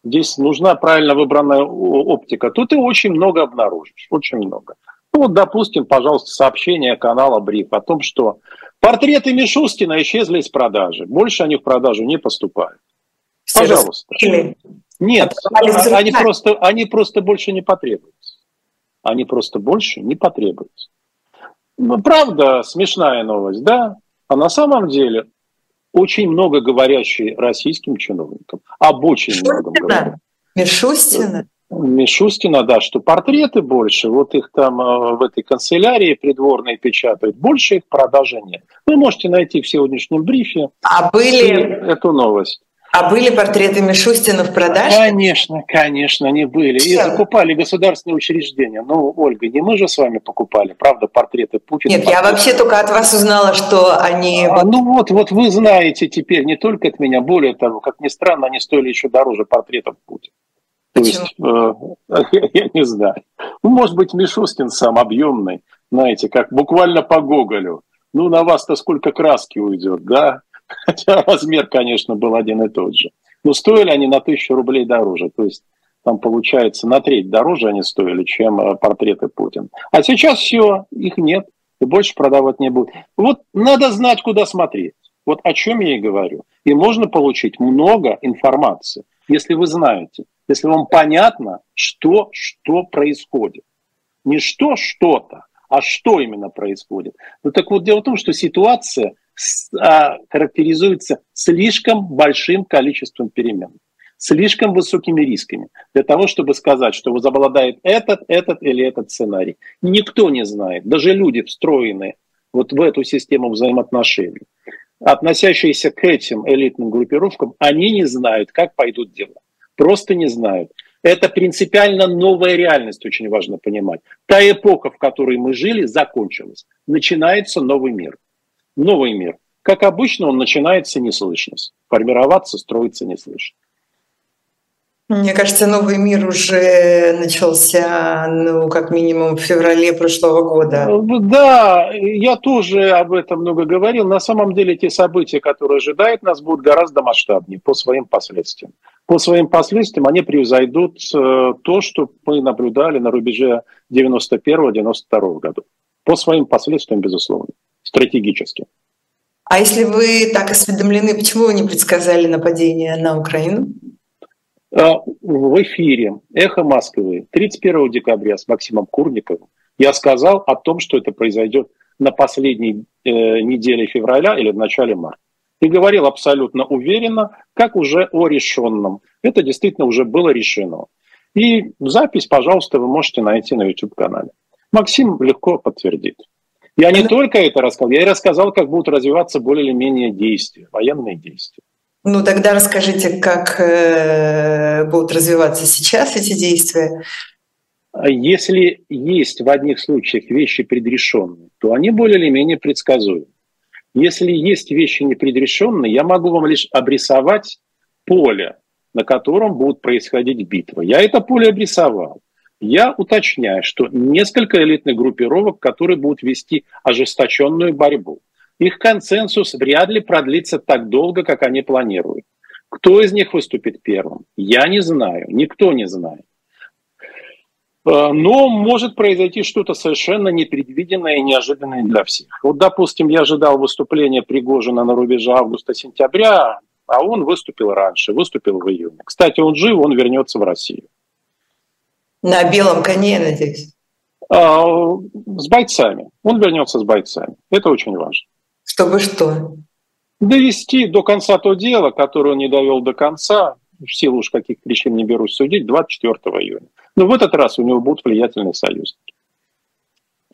Здесь нужна правильно выбранная оптика. Тут ты очень много обнаружишь, очень много. Ну вот, допустим, пожалуйста, сообщение канала Бриф о том, что портреты Мишустина исчезли из продажи. Больше они в продажу не поступают. Пожалуйста. Нет, они просто, они просто больше не потребуются. Они просто больше не потребуются. Ну, правда, смешная новость, да? А на самом деле очень много говорящий российским чиновникам. Об очень многом Мишустина? Мишустина, да, что портреты больше, вот их там э, в этой канцелярии придворной печатают, больше их продажи нет. Вы можете найти в сегодняшнем брифе а были... эту новость. А были портреты Мишустина в продаже? Конечно, конечно, они были. И закупали государственные учреждения. Ну, Ольга, не мы же с вами покупали, правда, портреты Путина. Нет, портреты. я вообще только от вас узнала, что они... А, ну вот, вот вы знаете теперь не только от меня, более того, как ни странно, они стоили еще дороже портретов Путина. То есть, э, я, я не знаю. Ну, может быть, Мишустин сам объемный, знаете, как буквально по Гоголю. Ну, на вас-то сколько краски уйдет, да? Хотя размер, конечно, был один и тот же. Но стоили они на тысячу рублей дороже. То есть там получается на треть дороже они стоили, чем э, портреты Путина. А сейчас все, их нет, и больше продавать не будут. Вот надо знать, куда смотреть. Вот о чем я и говорю. И можно получить много информации, если вы знаете, если вам понятно, что, что происходит. Не что что-то, а что именно происходит. Ну так вот, дело в том, что ситуация а, характеризуется слишком большим количеством перемен, слишком высокими рисками для того, чтобы сказать, что возобладает этот, этот или этот сценарий. Никто не знает, даже люди, встроенные вот в эту систему взаимоотношений, относящиеся к этим элитным группировкам, они не знают, как пойдут дела. Просто не знают. Это принципиально новая реальность, очень важно понимать. Та эпоха, в которой мы жили, закончилась. Начинается новый мир новый мир. Как обычно, он начинается неслышность. Формироваться, строиться неслышно. Мне кажется, новый мир уже начался, ну, как минимум, в феврале прошлого года. Э, да, я тоже об этом много говорил. На самом деле, те события, которые ожидают нас, будут гораздо масштабнее по своим последствиям. По своим последствиям они превзойдут э, то, что мы наблюдали на рубеже 91-92 года. По своим последствиям, безусловно стратегически. А если вы так осведомлены, почему вы не предсказали нападение на Украину? А, в эфире «Эхо Москвы» 31 декабря с Максимом Курниковым я сказал о том, что это произойдет на последней э, неделе февраля или в начале марта. И говорил абсолютно уверенно, как уже о решенном. Это действительно уже было решено. И запись, пожалуйста, вы можете найти на YouTube-канале. Максим легко подтвердит. Я не только это рассказал, я и рассказал, как будут развиваться более или менее действия, военные действия. Ну тогда расскажите, как э, будут развиваться сейчас эти действия. Если есть в одних случаях вещи предрешенные, то они более или менее предсказуемы. Если есть вещи непредрешенные, я могу вам лишь обрисовать поле, на котором будут происходить битвы. Я это поле обрисовал. Я уточняю, что несколько элитных группировок, которые будут вести ожесточенную борьбу. Их консенсус вряд ли продлится так долго, как они планируют. Кто из них выступит первым? Я не знаю, никто не знает. Э, но может произойти что-то совершенно непредвиденное и неожиданное для всех. Вот, допустим, я ожидал выступления Пригожина на рубеже августа-сентября, а он выступил раньше, выступил в июне. Кстати, он жив, он вернется в Россию. На белом коне, надеюсь. А, с бойцами. Он вернется с бойцами. Это очень важно. Чтобы что? Довести до конца то дело, которое он не довел до конца, в силу уж каких причин не берусь судить, 24 июня. Но в этот раз у него будут влиятельные союзники.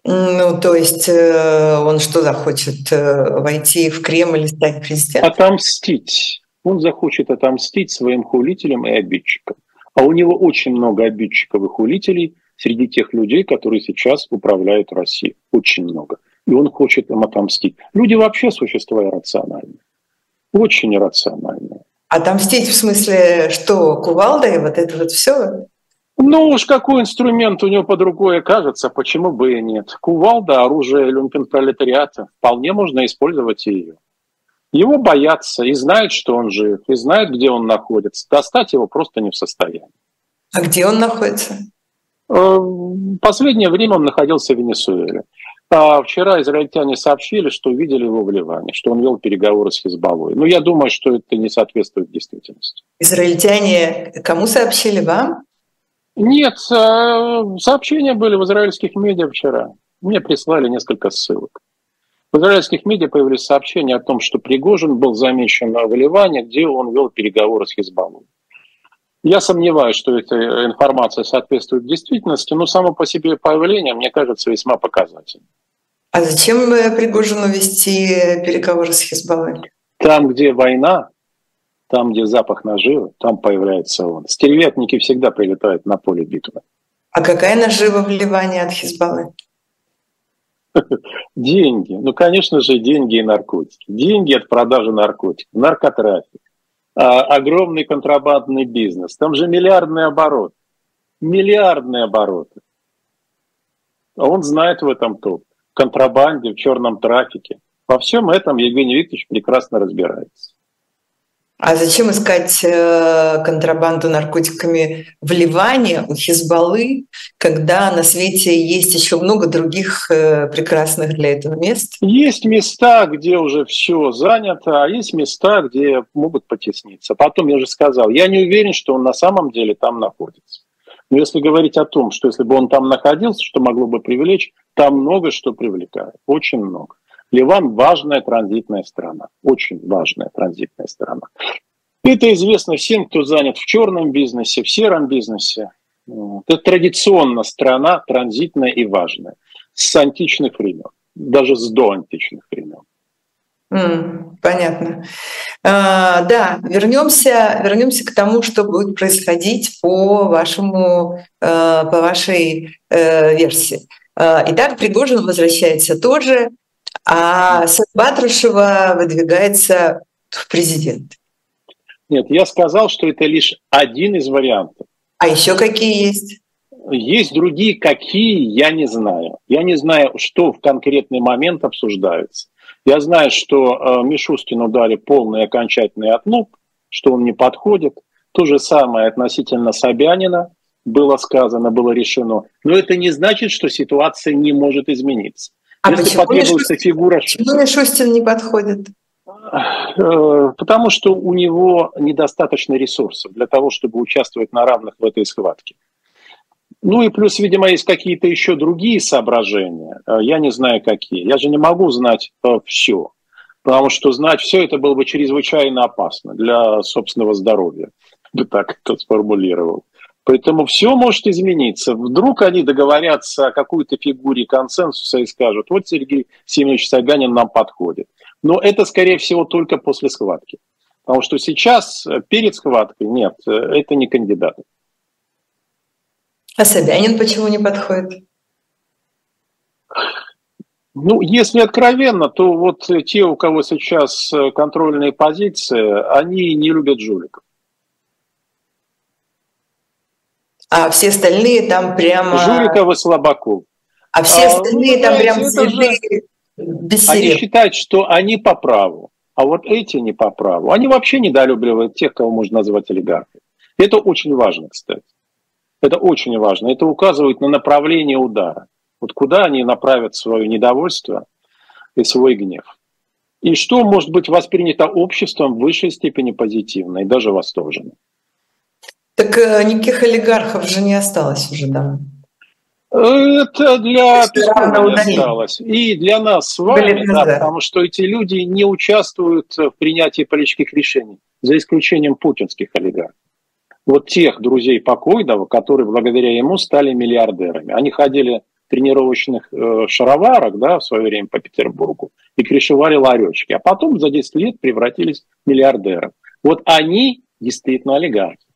Ну, то есть э, он что захочет э, войти в Кремль и стать президентом? Отомстить. Он захочет отомстить своим хулителям и обидчикам. А у него очень много обидчиков и хулителей среди тех людей, которые сейчас управляют Россией. Очень много. И он хочет им отомстить. Люди вообще существа иррациональные. Очень иррациональные. Отомстить в смысле, что кувалда и вот это вот все? Ну уж какой инструмент у него под рукой окажется, почему бы и нет. Кувалда – оружие люмпен-пролетариата. Вполне можно использовать и ее. Его боятся и знают, что он жив, и знают, где он находится. Достать его просто не в состоянии. А где он находится? Э, последнее время он находился в Венесуэле. А вчера израильтяне сообщили, что видели его в Ливане, что он вел переговоры с Хизбаллой. Но я думаю, что это не соответствует действительности. Израильтяне кому сообщили вам? Нет, э, сообщения были в израильских медиа вчера. Мне прислали несколько ссылок. В израильских медиа появились сообщения о том, что Пригожин был замечен в Ливане, где он вел переговоры с Хизбаллой. Я сомневаюсь, что эта информация соответствует действительности, но само по себе появление, мне кажется, весьма показательным. А зачем Пригожину вести переговоры с Хизбаллой? Там, где война, там, где запах наживы, там появляется он. Стервятники всегда прилетают на поле битвы. А какая нажива в Ливане от Хизбаллы? Деньги. Ну, конечно же, деньги и наркотики. Деньги от продажи наркотиков, наркотрафик, а, огромный контрабандный бизнес. Там же миллиардный оборот. Миллиардные обороты. А он знает в этом топ. В контрабанде, в черном трафике. Во всем этом Евгений Викторович прекрасно разбирается. А зачем искать э, контрабанду наркотиками в Ливане у Хизбаллы, когда на свете есть еще много других э, прекрасных для этого мест? Есть места, где уже все занято, а есть места, где могут потесниться. Потом, я же сказал, я не уверен, что он на самом деле там находится. Но если говорить о том, что если бы он там находился, что могло бы привлечь, там много что привлекает, очень много. Ливан важная транзитная страна, очень важная транзитная страна. Это известно всем, кто занят в черном бизнесе, в сером бизнесе. Это традиционно страна транзитная и важная с античных времен, даже с доантичных времен. Понятно. А, да, вернемся, вернемся к тому, что будет происходить по вашему, э, по вашей э, версии. А, итак, Пригожин возвращается тоже а Батрушева выдвигается в президент. Нет, я сказал, что это лишь один из вариантов. А еще какие есть? Есть другие, какие, я не знаю. Я не знаю, что в конкретный момент обсуждается. Я знаю, что э, Мишустину дали полный окончательный отлуп, что он не подходит. То же самое относительно Собянина было сказано, было решено. Но это не значит, что ситуация не может измениться. А Если почему потребуется Мишустин, фигура... Почему Мишустин не подходит? Э, потому что у него недостаточно ресурсов для того, чтобы участвовать на равных в этой схватке. Ну и плюс, видимо, есть какие-то еще другие соображения. Э, я не знаю, какие. Я же не могу знать э, все. Потому что знать все это было бы чрезвычайно опасно для собственного здоровья. Бы так это сформулировал. Поэтому все может измениться. Вдруг они договорятся о какой-то фигуре консенсуса и скажут, вот Сергей Семенович Собянин нам подходит. Но это, скорее всего, только после схватки. Потому что сейчас, э, перед схваткой, нет, э, это не кандидат. А Собянин почему не подходит? Ну, если откровенно, то вот те, у кого сейчас э, контрольные позиции, они не любят жуликов. А все остальные там прямо... Жуликов и Слабаков. А все а, остальные ну, там прям следы без Они считают, что они по праву, а вот эти не по праву. Они вообще недолюбливают тех, кого можно назвать олигархами. Это очень важно, кстати. Это очень важно. Это указывает на направление удара. Вот куда они направят свое недовольство и свой гнев. И что может быть воспринято обществом в высшей степени позитивно и даже восторженно. Так э, никаких олигархов же не осталось уже давно. Это для Пескова осталось. И для нас с вами, да, потому что эти люди не участвуют в принятии политических решений, за исключением путинских олигархов. Вот тех друзей покойного, которые благодаря ему стали миллиардерами. Они ходили в тренировочных э, шароварах да, в свое время по Петербургу и крышевали ларечки, а потом за 10 лет превратились в миллиардеров. Вот они действительно олигархи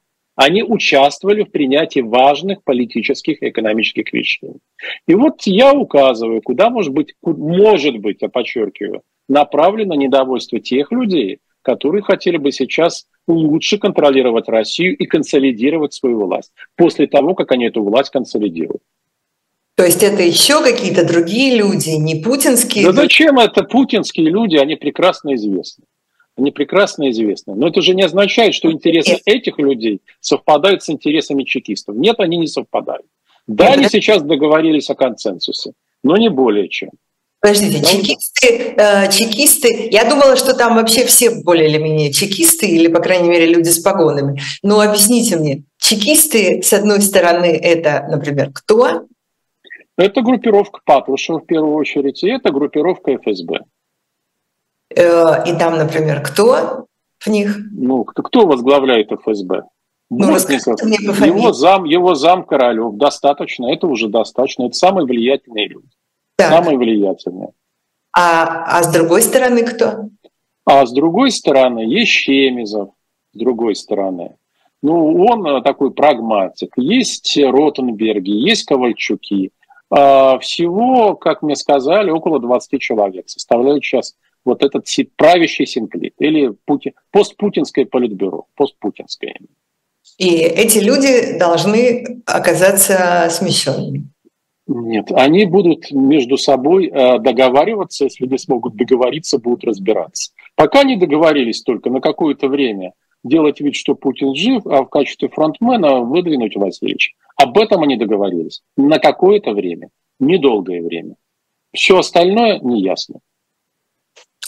они участвовали в принятии важных политических и экономических решений. И вот я указываю, куда может быть, может быть, я подчеркиваю, направлено недовольство тех людей, которые хотели бы сейчас лучше контролировать Россию и консолидировать свою власть после того, как они эту власть консолидируют. То есть это еще какие-то другие люди, не путинские? Да зачем это путинские люди, они прекрасно известны они прекрасно известны. Но это же не означает, что интересы этих людей совпадают с интересами чекистов. Нет, они не совпадают. Да, они сейчас договорились о консенсусе, но не более чем. Подождите, чекисты, э, чекисты, я думала, что там вообще все более или менее чекисты, или, по крайней мере, люди с погонами. Но объясните мне, чекисты, с одной стороны, это, например, кто? Это группировка Патрушева в первую очередь, и это группировка ФСБ. Э, и там, например, кто в них? Ну, кто возглавляет ФСБ? Ну, Бортников, его зам, его зам Королев, достаточно, это уже достаточно, это самые влиятельные люди. Так. Самые влиятельные. А, а с другой стороны кто? А с другой стороны есть Щемизов, с другой стороны. Ну, он э, такой прагматик. Есть Ротенберги, есть Ковальчуки. А, всего, как мне сказали, около 20 человек составляют сейчас вот этот правящий синклит или Пути, постпутинское политбюро, постпутинское. И эти люди должны оказаться смещенными. Нет, они будут между собой э, договариваться, если не смогут договориться, будут разбираться. Пока не договорились только на какое-то время делать вид, что Путин жив, а в качестве фронтмена выдвинуть Васильевич. Об этом они договорились на какое-то время, недолгое время. Все остальное неясно.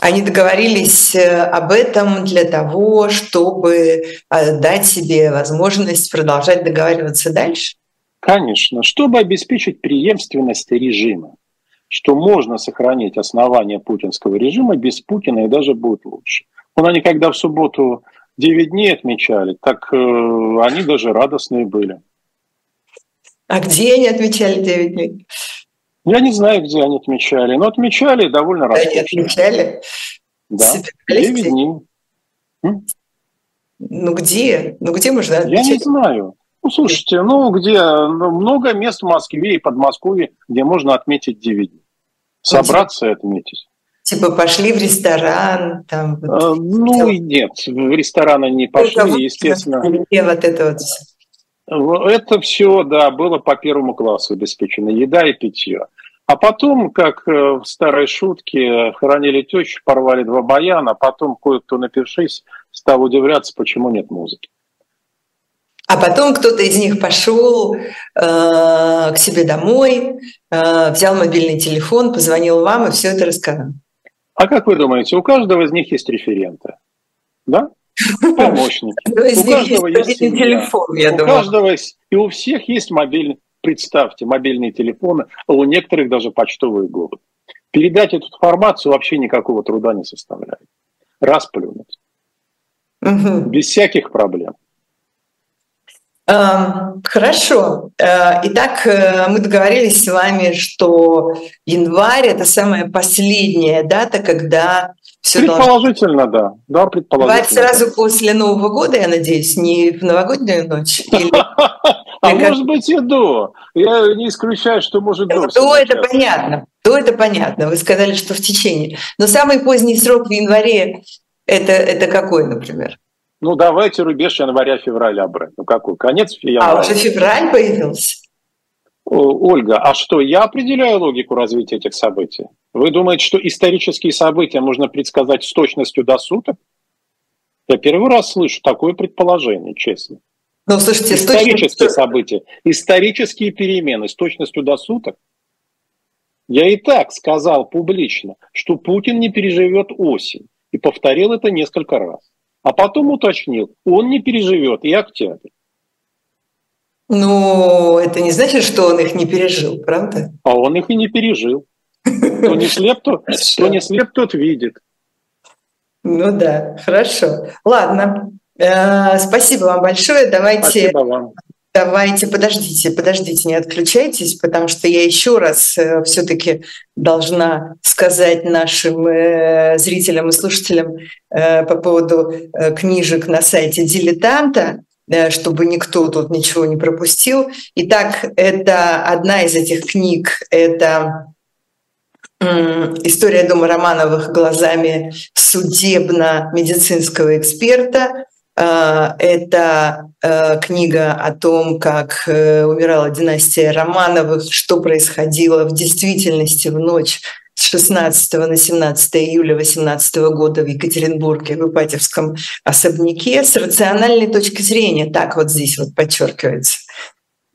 Они договорились э, об этом для того, чтобы э, дать себе возможность продолжать договариваться дальше? Конечно, чтобы обеспечить преемственность режима, что можно сохранить основания путинского режима без Путина и даже будет лучше. Но они когда в субботу 9 дней отмечали, так э, они даже радостные были. А где они отмечали 9 дней? Я не знаю, где они отмечали, но отмечали довольно роскошно. Они отмечали? Да, 9 дней. Ну где? Ну где можно отмечать? Я не знаю. Ну, слушайте, ну где ну, много мест в Москве и Подмосковье, где можно отметить 9 дней. Собраться и отметить. Типа пошли в ресторан, там. А, ну и нет, в рестораны не пошли, ну, естественно. Вот это вот. Это все, да, было по первому классу обеспечено, еда и питье. А потом, как в старой шутке, хоронили тещу, порвали два баяна, а потом кое-кто, напившись, стал удивляться, почему нет музыки. А потом кто-то из них пошел э, к себе домой, э, взял мобильный телефон, позвонил вам и все это рассказал. А как вы думаете, у каждого из них есть референты? Да? Помощники. У каждого есть телефон, я думаю. У каждого есть, и у всех есть мобильный, представьте, мобильные телефоны, а у некоторых даже почтовые головы. Передать эту информацию вообще никакого труда не составляет. Расплюнуть. Угу. Без всяких проблем. Эм, хорошо. Э, итак, э, мы договорились с вами, что январь это самая последняя дата, когда все Предположительно, должно... да. Да, предположительно. Январь сразу после Нового года, я надеюсь, не в новогоднюю ночь? А может быть и до. Я не исключаю, что может до. До это понятно. До это понятно. Вы сказали, что в течение. Но самый поздний срок в январе это, это какой, например? Ну, давайте рубеж января-февраля брать. Ну, какой? Конец января. А уже февраль появился? Ольга, а что, я определяю логику развития этих событий? Вы думаете, что исторические события можно предсказать с точностью до суток? Я первый раз слышу такое предположение, честно. Ну, слушайте, исторические точностью... события, исторические перемены с точностью до суток. Я и так сказал публично, что Путин не переживет осень, и повторил это несколько раз. А потом уточнил, он не переживет и октябрь. Ну, это не значит, что он их не пережил, правда? А он их и не пережил. Кто не слеп, тот, кто не слеп, тот видит. Ну да, хорошо. Ладно. Э, спасибо вам большое. Давайте Спасибо вам. Давайте, подождите, подождите, не отключайтесь, потому что я еще раз э, все-таки должна сказать нашим э, зрителям и слушателям э, по поводу книжек на сайте «Дилетанта», чтобы никто тут ничего не пропустил. Итак, это одна из этих книг, это История дома Романовых глазами судебно-медицинского эксперта Э, это э, книга о том, как э, умирала династия Романовых, что происходило в действительности в ночь с 16 на 17 июля 18 года в Екатеринбурге, в Ипатьевском особняке, с рациональной точки зрения, так вот здесь вот подчеркивается.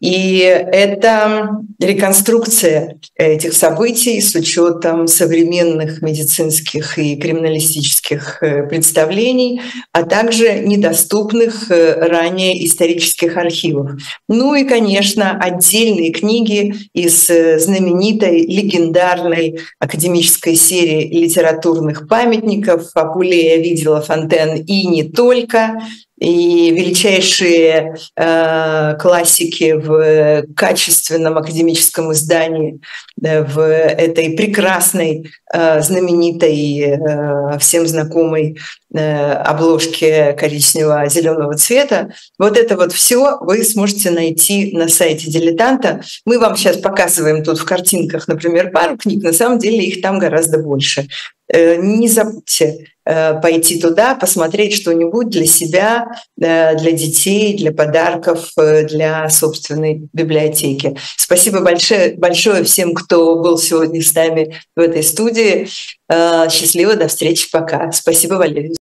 И это реконструкция этих событий с учетом современных медицинских и криминалистических э, представлений, а также недоступных э, ранее исторических архивов. Ну и, конечно, отдельные книги из э, знаменитой, легендарной академической серии литературных памятников «Апулея видела Фонтен» и не только, и величайшие э, классики в качественном академическом издании э, в этой прекрасной, э, знаменитой, э, всем знакомой э, обложке коричневого-зеленого цвета. Вот это вот все вы сможете найти на сайте «Дилетанта». Мы вам сейчас показываем тут в картинках, например, пару книг, на самом деле их там гораздо больше. Э, не забудьте э, пойти туда, посмотреть что-нибудь для себя, э, для детей, для подарков, для собственной библиотеки. Спасибо большое, большое всем, кто был сегодня с нами в этой студии. Счастливо, до встречи, пока. Спасибо, Валерий.